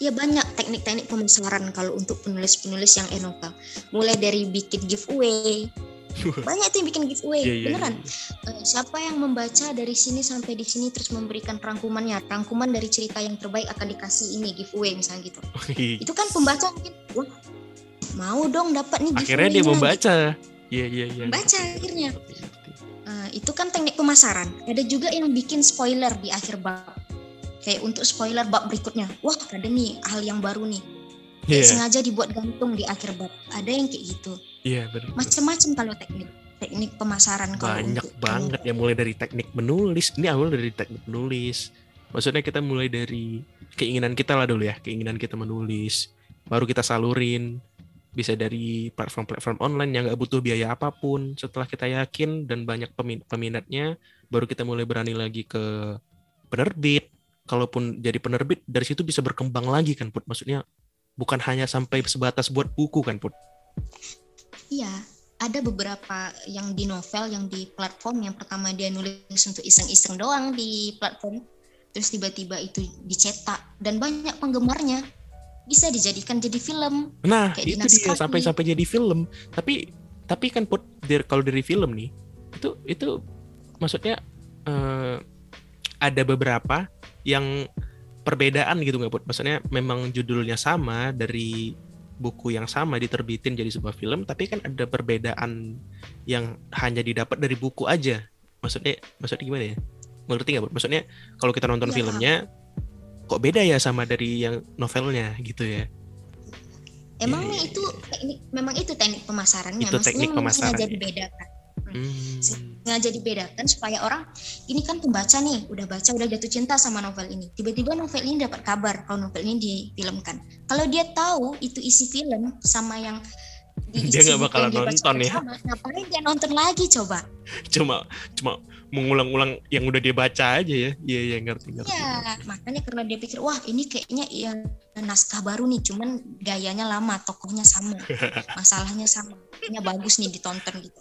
ya banyak teknik-teknik pemasaran kalau untuk penulis-penulis yang e-novel. Mulai dari bikin giveaway. Banyak tuh yang bikin giveaway, Iya, iya, beneran. iya. Eh, siapa yang membaca dari sini sampai di sini terus memberikan rangkumannya, rangkuman dari cerita yang terbaik akan dikasih ini giveaway misalnya gitu. Itu kan pembaca mungkin, wah mau dong dapat nih akhirnya dia membaca iya iya iya Baca Ngerti, akhirnya. Eh, itu kan teknik pemasaran. Ada juga yang bikin spoiler di akhir bab. Kayak untuk spoiler bab berikutnya. Wah, ada nih hal yang baru nih. Kayak iya sengaja dibuat gantung di akhir bab. Ada yang kayak gitu. iya benar Macam-macam kalau teknik teknik pemasaran kalau banyak untuk banget ya mulai dari teknik menulis ini awal dari teknik menulis maksudnya kita mulai dari keinginan kita lah dulu ya keinginan kita menulis baru kita salurin bisa dari platform-platform online yang nggak butuh biaya apa pun. Setelah kita yakin dan banyak pemin- peminatnya baru kita mulai berani lagi ke penerbit. Kalaupun jadi penerbit dari situ bisa berkembang lagi kan put? Maksudnya bukan hanya sampai sebatas buat buku kan put? Iya, ada beberapa yang di novel yang di platform. Yang pertama dia nulis untuk iseng-iseng doang di platform. Terus tiba-tiba itu dicetak. Dan banyak penggemarnya bisa dijadikan jadi film Nah, Kayak itu dia dinaskahi. sampai sampai jadi film. Tapi tapi kan put dari- kalau dari film nih, itu itu maksudnya eh, ada beberapa yang perbedaan gitu nggak put? Maksudnya memang judulnya sama dari buku yang sama diterbitin jadi sebuah film, tapi kan ada perbedaan yang hanya didapat dari buku aja. Maksudnya maksudnya gimana ya? Mengerti nggak put? Maksudnya kalau kita nonton Iya, filmnya kok beda ya sama dari yang novelnya gitu ya? Emang Iya, iya, itu teknik memang itu teknik pemasarannya. Itu Maksudnya teknik pemasaran, sengaja ya. dibedakan. Hmm. Sengaja dibedakan supaya orang ini kan pembaca nih, udah baca udah jatuh cinta sama novel ini. Tiba-tiba novel ini dapat kabar kalau novel ini difilmkan. Kalau dia tahu itu isi film sama yang Dia nggak bakalan yang nonton ya. sama, ngapain dia nonton lagi coba? cuma cuma mengulang-ulang yang udah dia baca aja ya iya iya ngerti ngerti Ya, makanya karena dia pikir wah ini kayaknya ya naskah baru nih, cuman gayanya lama, tokohnya sama, masalahnya sama, kayaknya bagus nih ditonton gitu.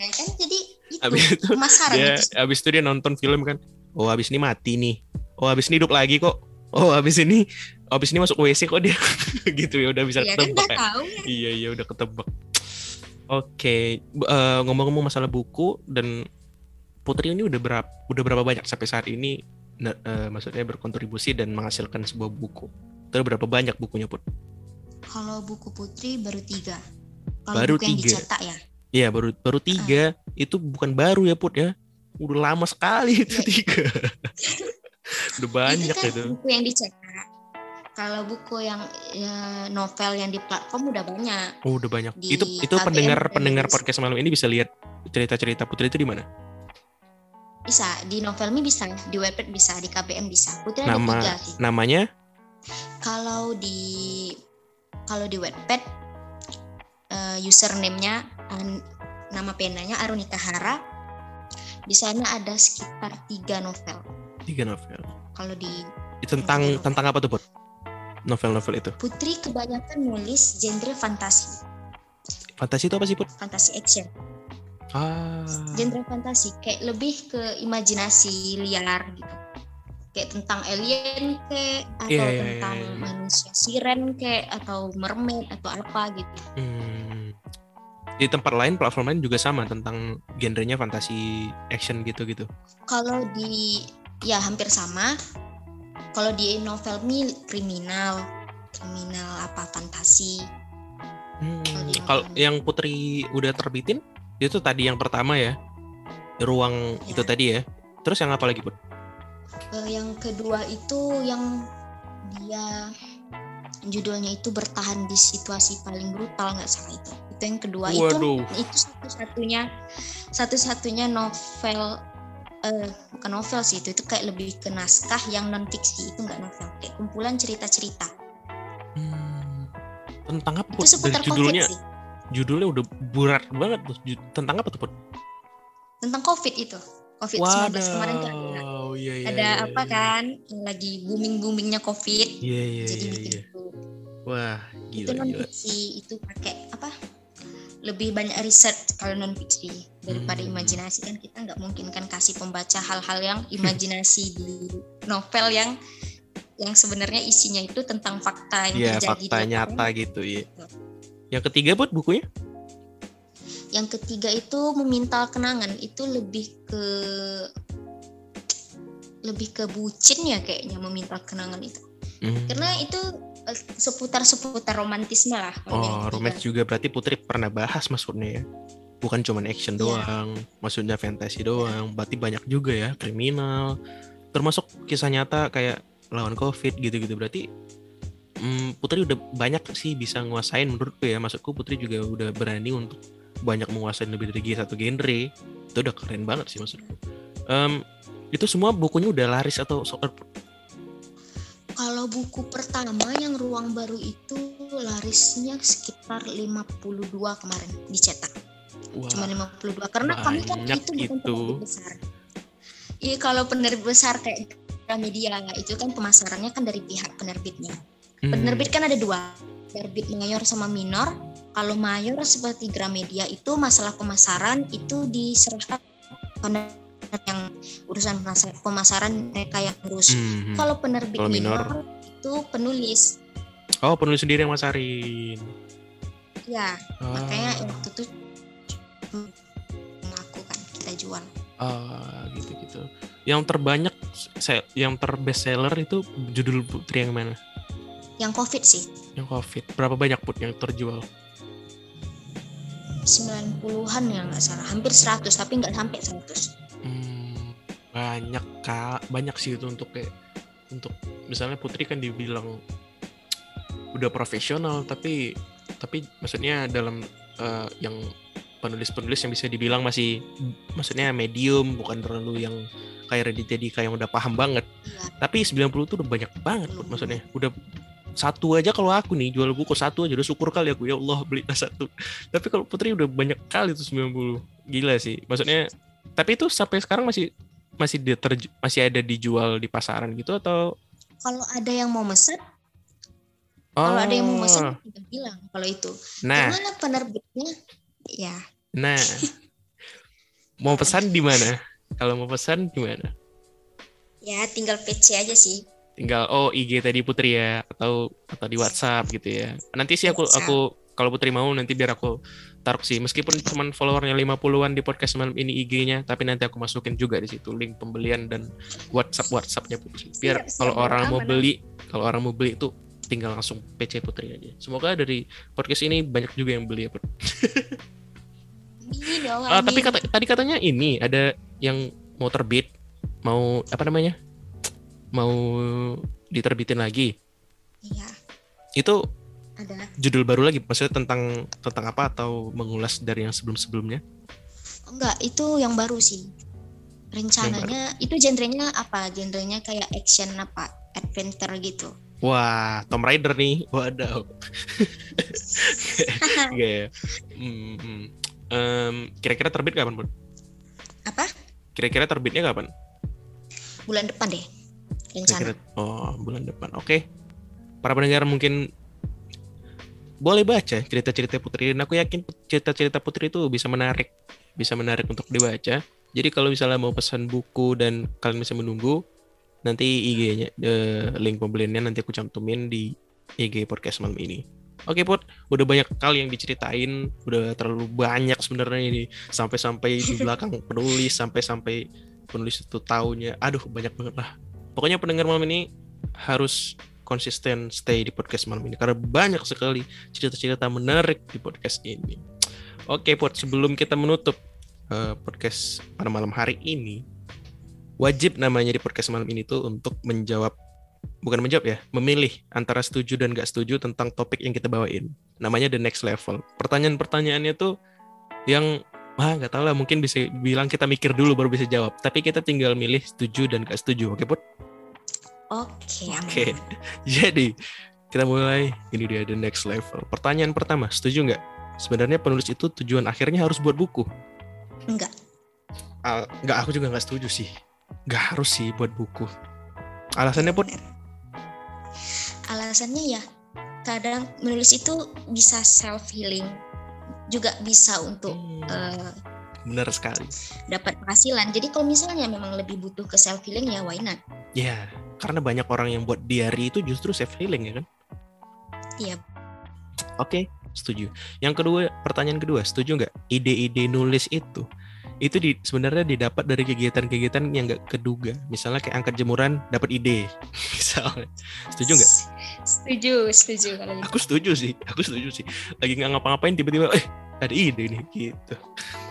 Nah, kan jadi itu Abis itu dia itu. abis itu dia nonton film kan oh abis ini mati nih oh abis ini hidup lagi kok oh abis ini abis ini masuk WC kok dia gitu ya udah bisa Ya kan ketebak udah ya. tahu ya. iya iya udah ketebak oke B- eh, ngomong-ngomong masalah buku dan Putri ini udah berapa udah berapa banyak sampai saat ini eh, maksudnya berkontribusi dan menghasilkan sebuah buku terus berapa banyak bukunya put Kalau buku Putri baru tiga. Kalau Baru buku yang tiga. dicetak ya. Iya baru baru tiga itu bukan baru ya put ya udah lama sekali itu Iya. tiga udah banyak itu kan itu buku yang dicetak. Kalau buku yang ya, novel yang di platform udah banyak. oh udah banyak Di itu itu KBM pendengar pendengar podcast malam ini bisa lihat cerita cerita putri itu di mana Bisa di Novelmi bisa, di Wattpad bisa, di KBM bisa. Putri ada nama tiga sih. namanya Kalau di kalau di Wattpad eh, username-nya an- nama penanya Arunika Hara. Di sana ada sekitar tiga novel. Tiga novel Kalau di tentang novel. tentang apa tuh put novel-novel itu Putri kebanyakan nulis genre fantasi, fantasi itu apa sih put fantasi action. ah Genre fantasi kayak lebih ke imajinasi liar gitu. Kayak tentang alien kayak atau Iya, iya, tentang iya, iya. manusia siren kayak atau mermaid atau apa gitu. hmm. di tempat lain platform lain juga sama tentang genrenya fantasi action gitu gitu Kalau di ya hampir sama. Kalau di novel mi kriminal, kriminal apa fantasi. Hmm, Kalau yang Putri udah terbitin itu tadi yang pertama ya, ruang Ya. itu tadi ya. Terus yang apa lagi put? Eh, yang kedua itu yang dia judulnya itu bertahan di situasi paling brutal nggak salah itu. Itu yang kedua Waduh. itu itu satu-satunya satu-satunya novel eh bukan novel sih itu itu kayak lebih ke naskah yang non fiksi itu nggak novel kayak kumpulan cerita-cerita Hmm, tentang apa itu seputar judulnya, covid sih judulnya udah berat banget tuh. Tentang apa tuh put? tentang covid itu covid 19 kemarin tuh ada Wadaw, Oh iya iya. ada iya, apa iya. kan lagi booming boomingnya covid Iya iya jadi iya. bikin iya. itu Wah itu gila non gila. fiksi itu pakai apa lebih banyak riset kalau non fiksi daripada Hmm. imajinasi kan kita nggak mungkin kan kasih pembaca hal-hal yang imajinasi di novel yang yang sebenarnya isinya itu tentang fakta yang Iya terjadi fakta di nyata lapangan. gitu ya. Yang ketiga buat bukunya? yang ketiga itu memintal kenangan itu lebih ke lebih ke bucin ya kayaknya memintal kenangan itu Hmm. karena itu eh, seputar-seputar romantisme lah Oh, romance juga berarti Putri pernah bahas maksudnya ya. Bukan cuman action Iya. doang, maksudnya fantasy doang. Berarti banyak juga ya, kriminal. Termasuk kisah nyata kayak lawan Covid gitu-gitu. Berarti hmm, Putri udah banyak sih bisa nguasain menurutku ya. Maksudku Putri juga udah berani untuk banyak menguasain lebih dari satu genre. Itu udah keren banget sih maksudku. Em, itu semua bukunya udah laris atau Kalau buku pertama yang Ruang Baru itu larisnya sekitar 52 kemarin dicetak. Wah, Cuma 52 karena kami kan itu bukan itu. penerbit besar. Iya kalau penerbit besar kayak Gramedia itu kan pemasarannya kan dari pihak penerbitnya. hmm, Penerbit kan ada dua, penerbit mayor sama minor. Kalau mayor seperti Gramedia itu masalah pemasaran itu diserahkan pada yang urusan pemasa- pemasaran mereka yang urus. hmm. Kalau penerbit Kalau minor? minor, itu penulis. Oh, penulis sendiri yang masarin. Ya, makanya Ah. waktu itu mengaku kan kita jual. Ah, gitu-gitu. Yang terbanyak, yang terbest seller itu judul Putri yang mana? Yang Covid sih, Yang Covid. Berapa banyak put yang terjual? 90-an ya nggak salah, hampir 100 tapi nggak sampai 100. Hmm, banyak kak, banyak sih itu untuk kayak untuk misalnya Putri kan dibilang udah profesional tapi tapi maksudnya dalam eh, yang penulis-penulis yang bisa dibilang masih maksudnya medium bukan terlalu yang kayak Raditya Dika yang udah paham banget. Iya. tapi 90 tuh udah banyak banget Put, maksudnya. Udah satu aja kalau aku nih jual buku satu aja udah syukur kali aku. Ya Allah beli satu. Tapi kalau Putri udah banyak kali tuh 90 gila sih. Maksudnya tapi itu sampai sekarang masih masih diterju- masih ada dijual di pasaran gitu atau? Kalau ada yang mau mesen, kalau ada yang mau mesen tinggal bilang kalau itu. Oh. nah. Gimana penerbitnya? Ya, nah mau pesan di mana? Kalau mau pesan di mana? Ya tinggal PC aja sih. tinggal oh IG tadi Putri ya atau atau di WhatsApp gitu ya. Nanti sih aku WhatsApp. aku kalau Putri mau nanti biar aku taruh sih meskipun cuman followernya 50-an di podcast malam ini IG-nya tapi nanti aku masukin juga di situ link pembelian dan WhatsApp WhatsAppnya Putri. Biar Siap, siap, kalau orang mau beli kalau orang mau beli itu tinggal langsung PC Putri aja semoga dari podcast ini banyak juga yang beli ya Put. Amin, ya Allah, Ah, tapi kata, tadi katanya ini ada yang mau terbit mau apa namanya mau diterbitin lagi Iya, itu ada. judul baru lagi maksudnya tentang tentang apa atau mengulas dari yang sebelum-sebelumnya Enggak, itu yang baru sih. Rencananya itu genrenya apa? Genrenya kayak action apa? Adventure gitu. Wah Tomb Raider nih waduh Iya ya. Hmm. Em, kira-kira terbit kapan pun apa? kira-kira terbitnya kapan Bulan depan deh. Rencana. kira-kira oh bulan depan oke para pendengar mungkin boleh baca cerita-cerita Putri dan aku yakin cerita-cerita Putri itu bisa menarik bisa menarik untuk dibaca jadi kalau misalnya mau pesan buku dan kalian bisa menunggu nanti IG-nya eh, link pembeliannya nanti aku cantumin di IG podcast malam ini. Oke Put, udah banyak kali yang diceritain, udah terlalu banyak sebenarnya ini. Sampai-sampai di belakang penulis, sampai-sampai penulis itu taunya, aduh banyak banget lah. Pokoknya pendengar malam ini harus konsisten stay di podcast malam ini. Karena banyak sekali cerita-cerita menarik di podcast ini. Oke Put, sebelum kita menutup eh, podcast pada malam hari ini, wajib namanya di podcast malam ini tuh untuk menjawab bukan menjawab ya, memilih antara setuju dan gak setuju tentang topik yang kita bawain. Namanya the next level. Pertanyaan-pertanyaannya tuh yang wah nggak tahu lah mungkin bisa bilang kita mikir dulu baru bisa jawab. Tapi kita tinggal milih setuju dan gak setuju. Oke Put? Oke, aman. Oke. Jadi kita mulai. Ini dia the next level. Pertanyaan pertama, setuju nggak? Sebenarnya penulis itu tujuan akhirnya harus buat buku. Enggak. Ah, nggak, aku juga nggak setuju sih. Nggak harus sih buat buku. Alasannya pun. Alasannya ya kadang menulis itu bisa self healing juga bisa untuk Hmm, eh, bener sekali. dapat penghasilan. Jadi kalau misalnya memang lebih butuh ke self healing ya why not? Ya, karena banyak orang yang buat diary itu justru self healing ya kan. Iya. Oke, setuju. Yang kedua, pertanyaan kedua, setuju nggak? Ide-ide nulis itu itu di, sebenarnya didapat dari kegiatan-kegiatan yang nggak keduga. Misalnya kayak angkat jemuran, dapat ide. Misalnya, setuju nggak? Setuju, setuju kalau gitu. Aku setuju sih, aku setuju sih. Lagi nggak ngapa-ngapain tiba-tiba, eh ada ide nih gitu.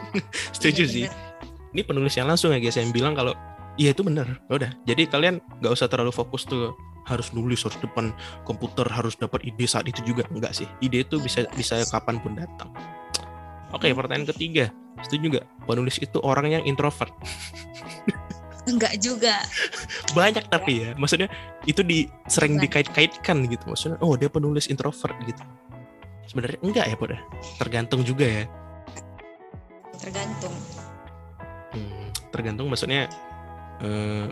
setuju Iya, sih. bener. Ini penulis yang langsung ya guys yang bilang kalau iya itu bener. Ya Udah, jadi kalian nggak usah terlalu fokus tuh harus nulis harus depan komputer harus dapat ide saat itu juga enggak sih. Ide itu bisa bisa kapan pun datang. Oke, pertanyaan ketiga. Setuju nggak? Penulis itu orang yang introvert. Enggak juga. Banyak tapi ya. Maksudnya itu di sering dikait-kaitkan gitu. Maksudnya oh dia penulis introvert gitu. Sebenarnya enggak ya, Pod? Tergantung juga ya. Tergantung. Hmm, tergantung maksudnya eh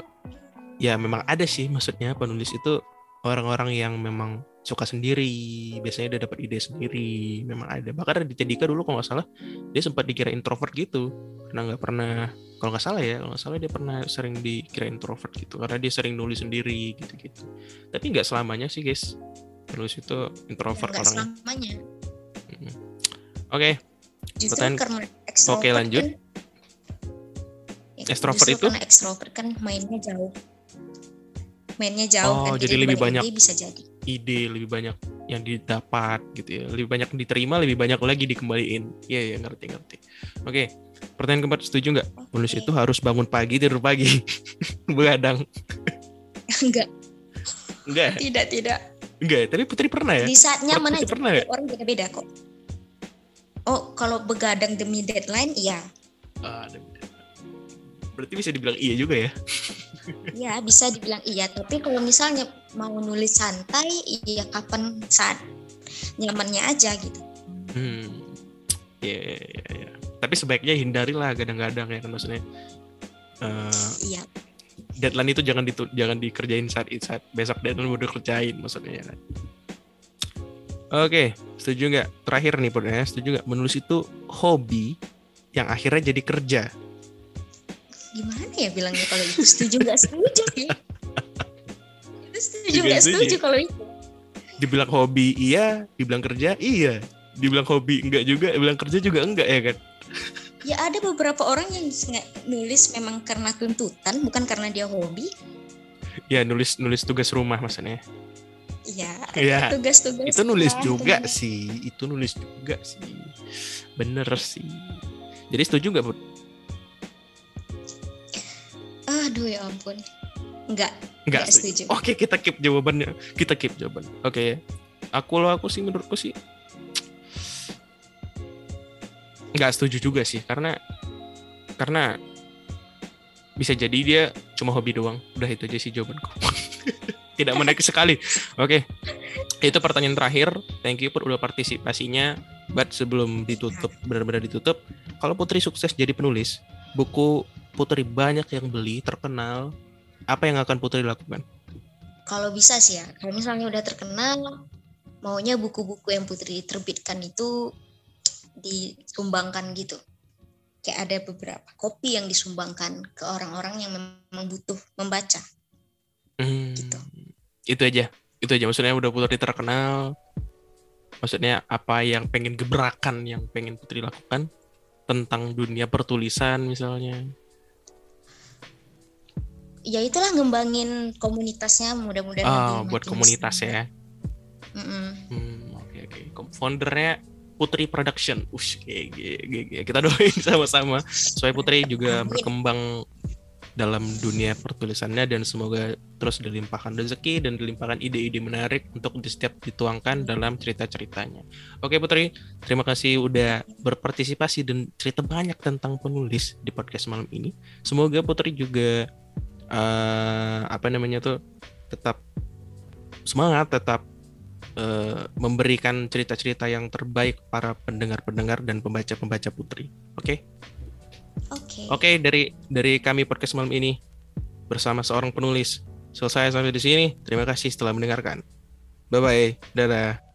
ya memang ada sih maksudnya penulis itu orang-orang yang memang suka sendiri biasanya dia dapat ide sendiri memang ada bahkan ada di Cedika dulu kalau nggak salah dia sempat dikira introvert gitu karena nggak pernah kalau nggak salah ya kalau nggak salah dia pernah sering dikira introvert gitu karena dia sering nulis sendiri gitu-gitu tapi nggak selamanya sih guys penulis itu introvert Enggak orangnya selamanya. Oke Justru Pertanyaan- Oke, lanjut. kan- Ya, Extrovert itu? karena extrovert kan mainnya jauh. Mainnya jauh Oh, kan. jadi lebih banyak bisa jadi. Ide lebih banyak yang didapat gitu ya lebih banyak diterima lebih banyak lagi dikembaliin iya ya ngerti ngerti oke pertanyaan keempat setuju nggak penulis Oke. itu harus bangun pagi tidur pagi begadang Enggak, enggak tidak, tidak. enggak tapi Putri pernah ya Di saat nyaman Putri aja. pernah ya Orang beda-beda kok. Oh, kalau begadang demi deadline, iya. Ah, ada- berarti bisa dibilang iya juga ya Ya, bisa dibilang iya. Tapi kalau misalnya mau nulis santai, iya kapan saat nyamannya aja gitu. hmm ya ya ya, ya. tapi sebaiknya hindarilah kadang-kadang ya kan maksudnya eh, Iya, deadline itu jangan ditu jangan dikerjain saat saat besok deadline udah kerjain maksudnya ya kan. Oke, setuju nggak? Terakhir nih Pur, ya, setuju nggak? Menulis itu hobi yang akhirnya jadi kerja. gimana ya bilangnya kalau itu setuju nggak setuju ya? Setuju nggak setuju. kalau itu? Dibilang hobi iya, dibilang kerja iya. Dibilang hobi enggak juga, dibilang kerja juga enggak ya kan? Ya ada beberapa orang yang nulis memang karena tuntutan, bukan karena dia hobi. Ya nulis nulis tugas rumah maksudnya. Iya, Iya. tugas-tugas. Itu nulis kan, juga tugas. sih, itu nulis juga sih. Bener sih. Jadi setuju nggak, Put? Aduh ya ampun. Enggak, Enggak Nggak setuju. setuju. Oke, kita keep jawabannya. Kita keep jawaban. Oke. Aku lo aku sih menurutku sih nggak setuju juga sih karena karena bisa jadi dia cuma hobi doang. Udah itu aja sih jawabanku. Tidak menarik sekali. Oke. Itu pertanyaan terakhir. Thank you udah partisipasinya. But sebelum ditutup benar-benar ditutup, kalau Putri sukses jadi penulis, buku Putri banyak yang beli, terkenal, apa yang akan Putri lakukan? kalau bisa sih ya. Kalau misalnya udah terkenal, maunya buku-buku yang Putri terbitkan itu disumbangkan gitu. Kayak ada beberapa kopi yang disumbangkan ke orang-orang yang memang butuh membaca. Hmm, Gitu. Itu aja. Itu aja maksudnya udah Putri terkenal. Maksudnya apa yang pengen gebrakan yang pengen Putri lakukan tentang dunia pertulisan misalnya. Ya itulah ngembangin komunitasnya mudah-mudahan Ah, lebih buat komunitas ya. Mm-mm. Hmm, oke oke. Foundernya Putri Production. Ush. Kita doain sama-sama supaya Putri juga Amin. berkembang dalam dunia pertulisannya dan semoga terus dilimpahkan rezeki dan dilimpahkan ide-ide menarik untuk di setiap dituangkan dalam cerita-ceritanya. Oke Putri, terima kasih udah berpartisipasi dan cerita banyak tentang penulis di podcast malam ini. Semoga Putri juga eh, apa namanya tuh tetap semangat, tetap eh, memberikan cerita-cerita yang terbaik para pendengar-pendengar dan pembaca-pembaca Putri. Oke? Oke. Oke, dari dari kami podcast malam ini bersama seorang penulis. Selesai sampai di sini. Terima kasih setelah mendengarkan. Bye bye. Dadah.